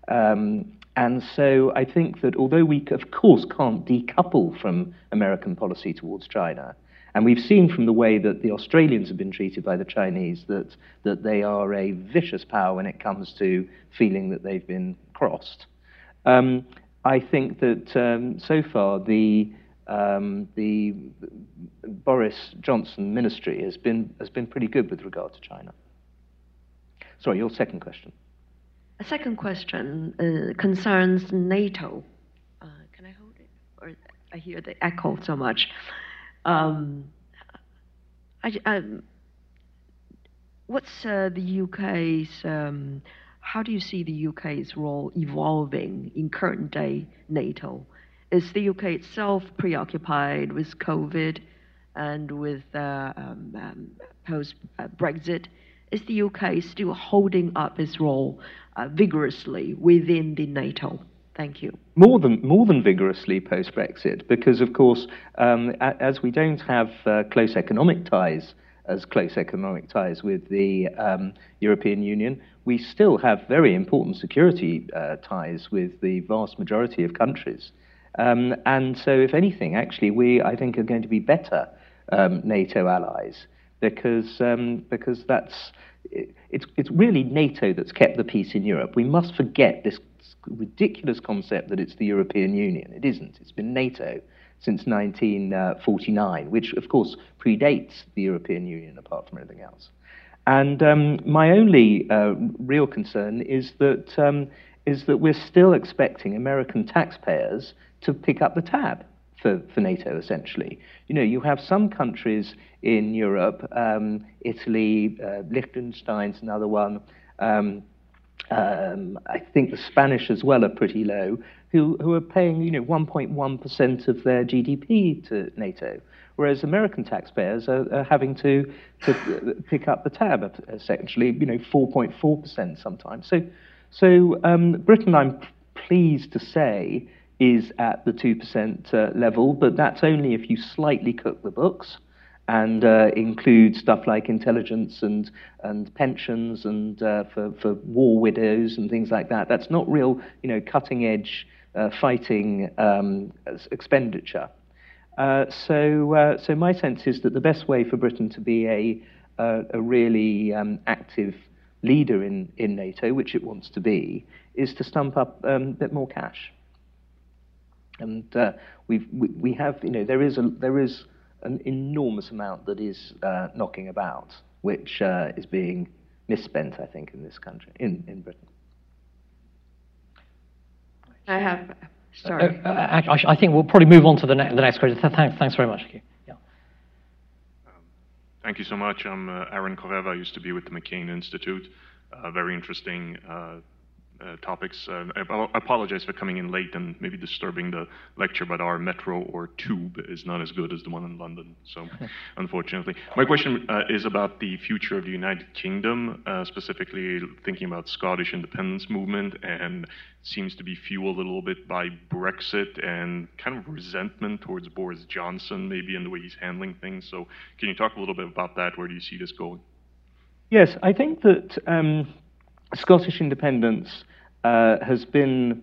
Um, and so I think that although we, of course, can't decouple from American policy towards China, and we've seen from the way that the Australians have been treated by the Chinese that, that they are a vicious power when it comes to feeling that they've been crossed. Um, I think that um, so far the, um, the Boris Johnson ministry has been, has been pretty good with regard to China. Sorry, your second question. A second question uh, concerns NATO. Uh, can I hold it? Or I hear the echo so much. Um, I, what's uh, the UK's, um, how do you see the UK's role evolving in current day NATO? Is the UK itself preoccupied with COVID and with uh, um, um, post Brexit? Is the UK still holding up its role uh, vigorously within the NATO? Thank you. More than more than vigorously post Brexit, because of course, um, as we don't have uh, close economic ties as close economic ties with the um, European Union, we still have very important security uh, ties with the vast majority of countries. Um, and so, if anything, actually, we I think are going to be better um, NATO allies because um, because that's it, it's it's really NATO that's kept the peace in Europe. We must forget this ridiculous concept that it's the European Union. It isn't. It's been NATO since 1949, which of course predates the European Union apart from anything else. And um, my only uh, real concern is that um, is that we're still expecting American taxpayers to pick up the tab for, for NATO, essentially. You know, you have some countries in Europe, um, Italy, uh, Liechtenstein's another one, um, I think the Spanish as well are pretty low, who, who are paying, you know, 1.1% of their GDP to NATO, whereas American taxpayers are, are having to, to pick up the tab, essentially, you know, 4.4% sometimes. So, so um, Britain, I'm pleased to say, is at the 2% uh, level, but that's only if you slightly cook the books and uh, include stuff like intelligence and, and pensions and uh, for, for war widows and things like that. That's not real, you know, cutting edge uh, fighting um, expenditure. Uh, so, uh, so my sense is that the best way for Britain to be a, a really um, active leader in, in NATO, which it wants to be, is to stump up um, a bit more cash. And uh, we've, we, we have, you know, there is, a, there is an enormous amount that is uh, knocking about, which uh, is being misspent, I think, in this country, in, in Britain. I have, sorry. Uh, uh I, I, think we'll probably move on to the, ne- the next question. Thanks, thanks very much. Yeah. Um, thank you so much. I'm uh, Aaron Koreva. I used to be with the McCain Institute. Uh, very interesting uh, topics. Uh, I apologize for coming in late and maybe disturbing the lecture, but our metro or tube is not as good as the one in London, so unfortunately. My question uh, is about the future of the United Kingdom, uh, specifically thinking about Scottish independence movement, and seems to be fueled a little bit by Brexit and kind of resentment towards Boris Johnson, maybe in the way he's handling things. So, can you talk a little bit about that? Where do you see this going? Yes, I think that um, Scottish independence uh, has been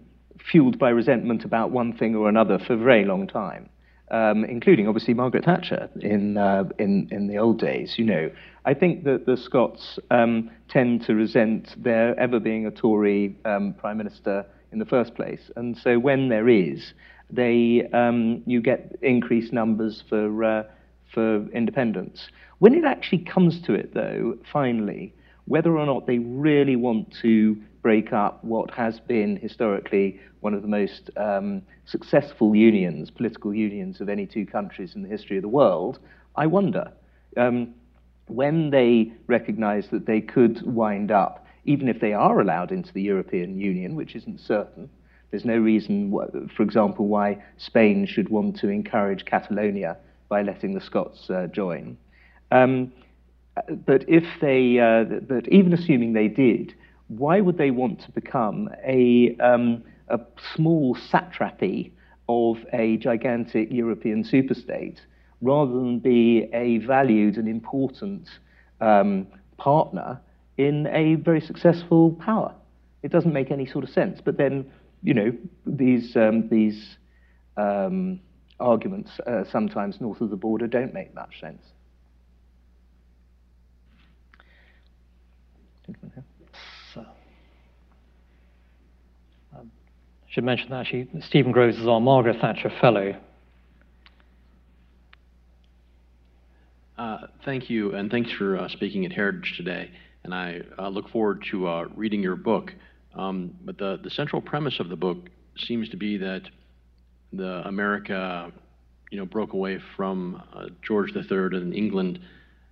fueled by resentment about one thing or another for a very long time, um, including obviously Margaret Thatcher in, uh, in, in the old days. You know, I think that the Scots um, tend to resent there ever being a Tory um, prime minister in the first place, and so when there is, they um, you get increased numbers for uh, for independence. When it actually comes to it, though, finally, whether or not they really want to break up what has been historically one of the most um, successful unions, political unions of any two countries in the history of the world, I wonder. Um, when they recognize that they could wind up, even if they are allowed into the European Union, which isn't certain, there's no reason, for example, why Spain should want to encourage Catalonia by letting the Scots uh, join. Um, but if they, uh, but even assuming they did, why would they want to become a, um, a small satrapy of a gigantic European superstate rather than be a valued and important um, partner in a very successful power? It doesn't make any sort of sense. But then, you know, these, um, these um, arguments uh, sometimes north of the border don't make much sense. So, um, I should mention that actually Steven Groves is our Margaret Thatcher Fellow. Uh, thank you, and thanks for uh, speaking at Heritage today. And I uh, look forward to uh, reading your book. Um, but the, the central premise of the book seems to be that the America, you know, broke away from uh, George III in England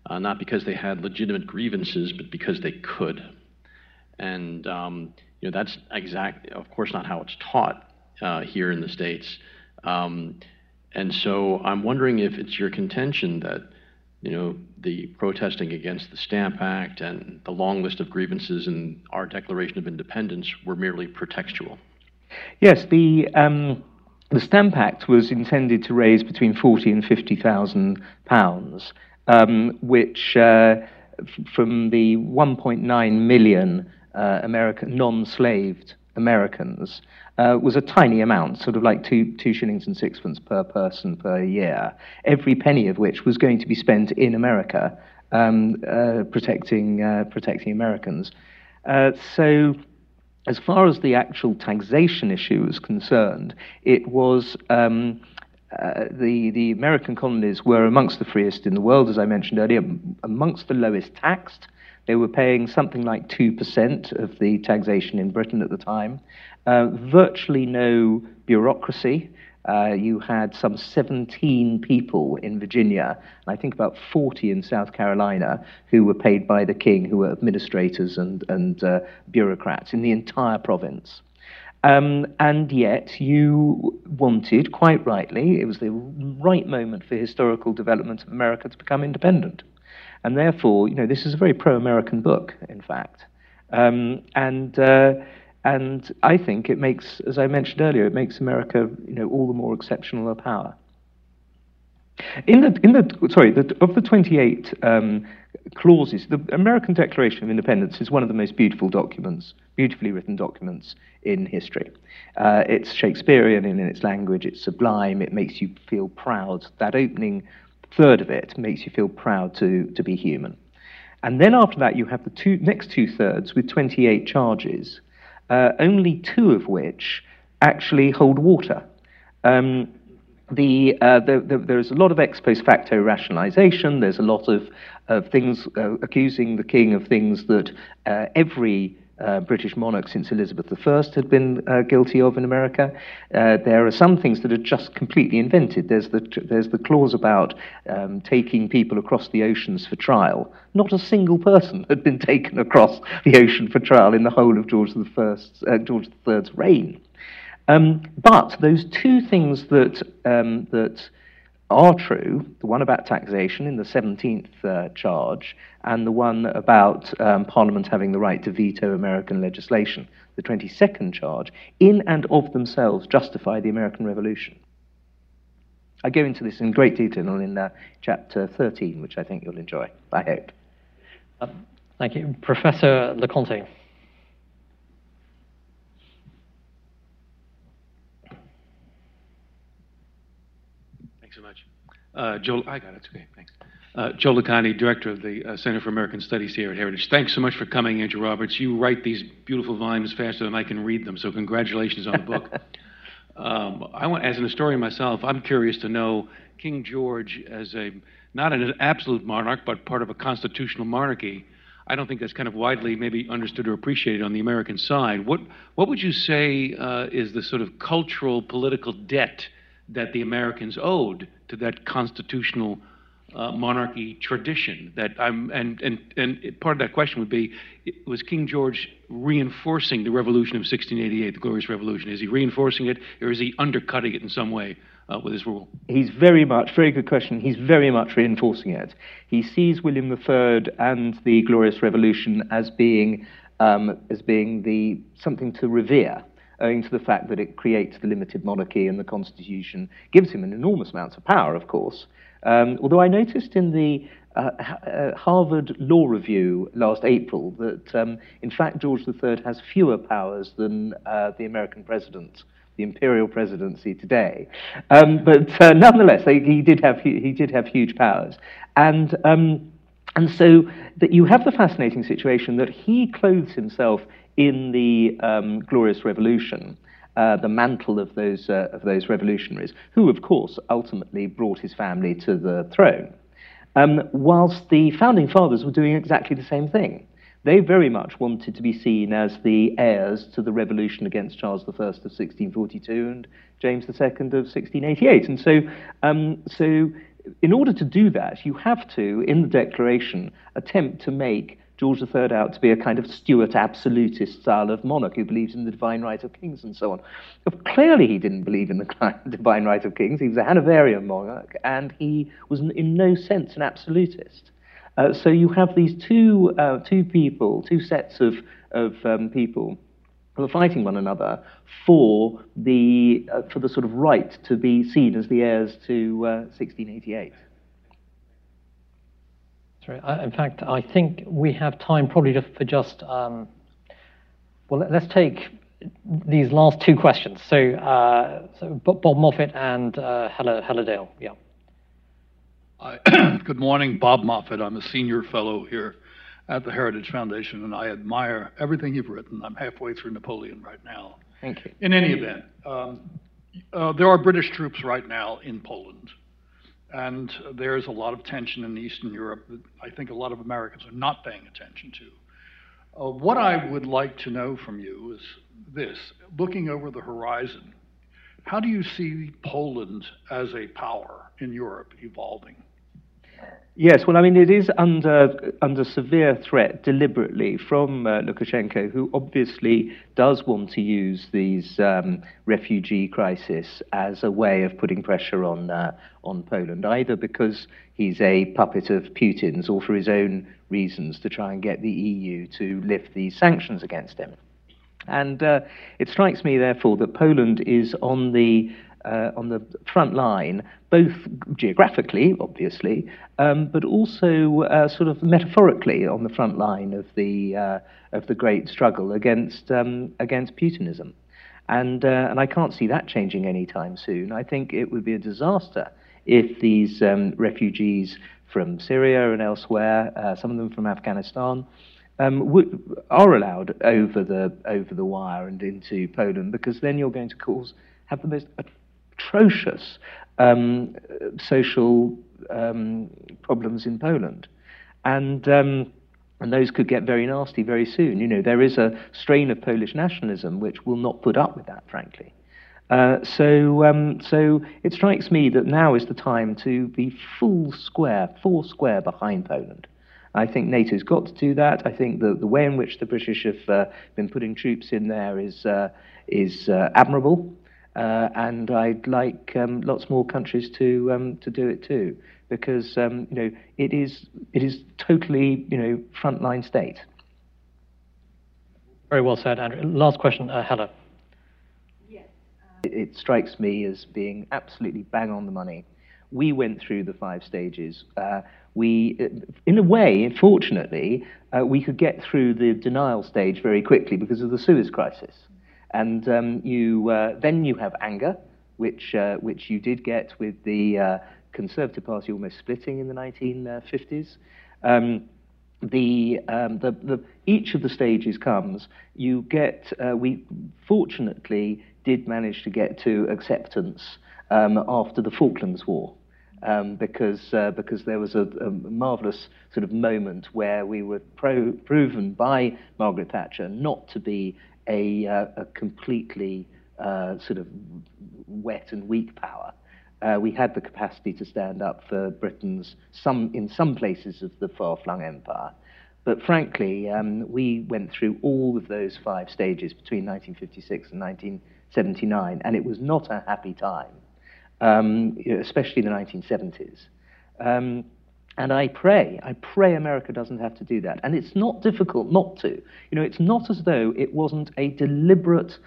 uh, not because they had legitimate grievances, but because they could. And um, you know that's exact, of course, not how it's taught uh, here in the states. Um, and so I'm wondering if it's your contention that you know the protesting against the Stamp Act and the long list of grievances in our Declaration of Independence were merely pretextual. Yes, the um, the Stamp Act was intended to raise between forty and fifty thousand pounds um, which uh, f- from the 1.9 million uh, American non-slaved Americans uh, was a tiny amount, sort of like two, two shillings and sixpence per person per year, every penny of which was going to be spent in America um, uh, protecting, uh, protecting Americans. Uh, so, as far as the actual taxation issue was concerned, it was um, uh, the, the American colonies were amongst the freest in the world, as I mentioned earlier, amongst the lowest taxed. They were paying something like 2% of the taxation in Britain at the time. Uh, virtually no bureaucracy. Uh, you had some 17 people in Virginia, and I think about 40 in South Carolina, who were paid by the king, who were administrators and, and uh, bureaucrats in the entire province. Um, and yet, you wanted, quite rightly, it was the right moment for historical development of America to become independent. And therefore, you know, this is a very pro American book, in fact. Um, and, uh, and I think it makes, as I mentioned earlier, it makes America you know, all the more exceptional a power. In the, in the sorry, the, of the 28 um, clauses, the American Declaration of Independence is one of the most beautiful documents, beautifully written documents in history. Uh, it's Shakespearean in its language, it's sublime, it makes you feel proud. That opening third of it makes you feel proud to, to be human. And then after that, you have the two, next two thirds with 28 charges, uh, only two of which actually hold water. Um, the, uh, the, the, there's a lot of ex post facto rationalization. There's a lot of, of things uh, accusing the king of things that uh, every uh, British monarch since Elizabeth I had been uh, guilty of in America. Uh, there are some things that are just completely invented. There's the, there's the clause about um, taking people across the oceans for trial. Not a single person had been taken across the ocean for trial in the whole of George, I, George III's reign. Um, but those two things that, um, that are true, the one about taxation in the 17th uh, charge, and the one about um, Parliament having the right to veto American legislation, the 22nd charge, in and of themselves justify the American Revolution. I go into this in great detail in uh, chapter 13, which I think you'll enjoy, I hope. Um, Thank you. Professor Loconte. Thanks so much. Uh, Joe, I got it. It's okay. Thanks. Uh, Joe Loconte, Director of the uh, Center for American Studies here at Heritage. Thanks so much for coming, Andrew Roberts. You write these beautiful volumes faster than I can read them, so congratulations on the book. um, I want, as an historian myself, I'm curious to know King George as a not an absolute monarch, but part of a constitutional monarchy. I don't think that's kind of widely maybe understood or appreciated on the American side. What what would you say uh, is the sort of cultural political debt that the Americans owed to that constitutional uh, monarchy tradition that I'm and and and part of that question would be was King George reinforcing the revolution of 1688 the glorious revolution? Is he reinforcing it or is he undercutting it in some way uh, with his rule? He's very much very good question. He's very much reinforcing it. He sees William III and the glorious revolution as being um, as being the something to revere owing to the fact that it creates the limited monarchy and the constitution gives him an enormous amount of power of course um, although I noticed in the uh, uh, Harvard Law Review last April that, um, in fact, George III has fewer powers than uh, the American president, the imperial presidency today. Um, but uh, nonetheless, he, did have, he did have huge powers. And, um, and so that you have the fascinating situation that he clothes himself in the um, Glorious Revolution uh, the mantle of those, uh, of those revolutionaries, who, of course, ultimately brought his family to the throne. Um, whilst the founding fathers were doing exactly the same thing. They very much wanted to be seen as the heirs to the revolution against Charles I of 1642 and James II of 1688. And so, um, so in order to do that, you have to, in the Declaration, attempt to make George III out to be a kind of Stuart absolutist style of monarch who believes in the divine right of kings and so on. Clearly, he didn't believe in the divine right of kings. He was a Hanoverian monarch, and he was in no sense an absolutist. Uh, so you have these two, uh, two people, two sets of, of um, people who are fighting one another for the, uh, for the sort of right to be seen as the heirs to 1688. Sorry, I, in fact, I think we have time probably to, for just, um, well, let's take these last two questions. So, uh, so Bob Moffit and uh, Helle, Helle Dale, yeah. good morning, Bob Moffit. I'm a senior fellow here at the Heritage Foundation, and I admire everything you've written. I'm halfway through Napoleon right now. Thank you. In any event, um, uh, there are British troops right now in Poland. And there's a lot of tension in Eastern Europe that I think a lot of Americans are not paying attention to. Uh, what I would like to know from you is this looking over the horizon, how do you see Poland as a power in Europe evolving? Yes, well, I mean, it is under under severe threat deliberately from uh, Lukashenko, who obviously does want to use these um, refugee crisis as a way of putting pressure on uh, on Poland, either because he's a puppet of Putin's or for his own reasons to try and get the EU to lift these sanctions against him. And uh, it strikes me, therefore, that Poland is on the uh, on the front line, both geographically, obviously, um, but also uh, sort of metaphorically on the front line of the uh, of the great struggle against um, against Putinism, and uh, and I can't see that changing anytime soon. I think it would be a disaster if these um, refugees from Syria and elsewhere, uh, some of them from Afghanistan. Um, are allowed over the over the wire and into Poland because then you're going to cause have the most atrocious um, social um, problems in Poland. And, um, and those could get very nasty very soon. You know, there is a strain of Polish nationalism which will not put up with that, frankly. Uh, so, um, so it strikes me that now is the time to be full square, four square behind Poland. I think NATO's got to do that. I think the, the way in which the British have uh, been putting troops in there is, uh, is uh, admirable. Uh, and I'd like um, lots more countries to um, to do it too, because um, you know it is it is totally you know frontline state. Very well said, Andrew. Last question, uh, Helle. Yes. It, it strikes me as being absolutely bang on the money we went through the five stages. Uh, we, in a way, fortunately, uh, we could get through the denial stage very quickly because of the Suez crisis. And um, you, uh, then you have anger, which, uh, which you did get with the uh, Conservative Party almost splitting in the 1950s. Um, the, um, the, the, each of the stages comes, you get, uh, we fortunately did manage to get to acceptance um, after the Falklands War um, because, uh, because there was a, a marvellous sort of moment where we were pro- proven by Margaret Thatcher not to be a, uh, a completely uh, sort of wet and weak power. Uh, we had the capacity to stand up for Britain's some in some places of the far-flung empire, but frankly, um, we went through all of those five stages between 1956 and 1979, and it was not a happy time um, especially in the 1970s. Um, and I pray, I pray America doesn't have to do that. And it's not difficult not to. You know, it's not as though it wasn't a deliberate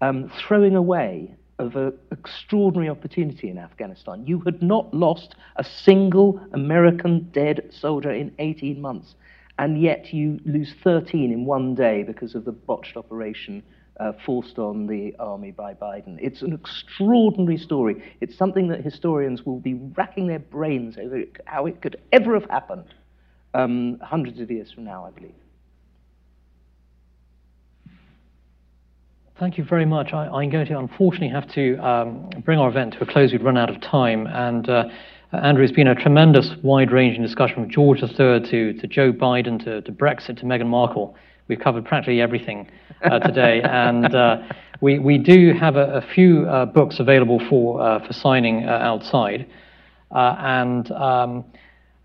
um, throwing away of an extraordinary opportunity in Afghanistan. You had not lost a single American dead soldier in 18 months, and yet you lose 13 in one day because of the botched operation uh, forced on the army by Biden. It's an extraordinary story. It's something that historians will be racking their brains over how it could ever have happened um, hundreds of years from now, I believe. Thank you very much. I, am going to unfortunately have to um, bring our event to a close. We've run out of time. And uh, Andrew, it's been a tremendous, wide ranging discussion from George III to, to Joe Biden to, to Brexit to Meghan Markle. We've covered practically everything uh, today, and uh, we, we do have a, a few uh, books available for, uh, for signing uh, outside. Uh, and um,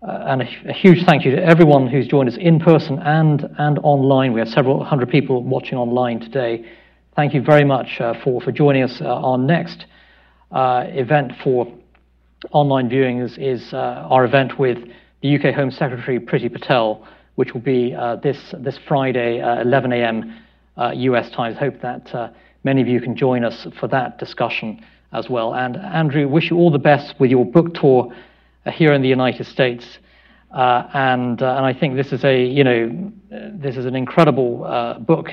and a, a, huge thank you to everyone who's joined us in person and, and online. We have several hundred people watching online today. Thank you very much for, for joining us. our next event for online viewing is, is our event with the UK Home Secretary Priti Patel which will be uh, this, this Friday, uh, 11 a.m. US uh, time. I hope that many of you can join us for that discussion as well. And Andrew, wish you all the best with your book tour here in the United States. Uh, and uh, and I think this is a you know this is an incredible uh, book.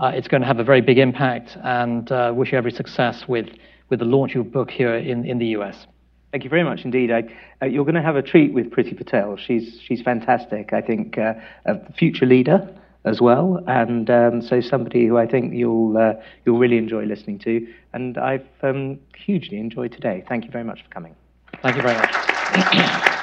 it's going to have a very big impact, and wish you every success with with the launch of your book here in in the US. Thank you very much indeed. I, uh, you're going to have a treat with Priti Patel. She's, she's fantastic. I think uh, a future leader as well, and um, so somebody who I think you'll, uh, you'll really enjoy listening to. And I've um, hugely enjoyed today. Thank you very much for coming. Thank you very much.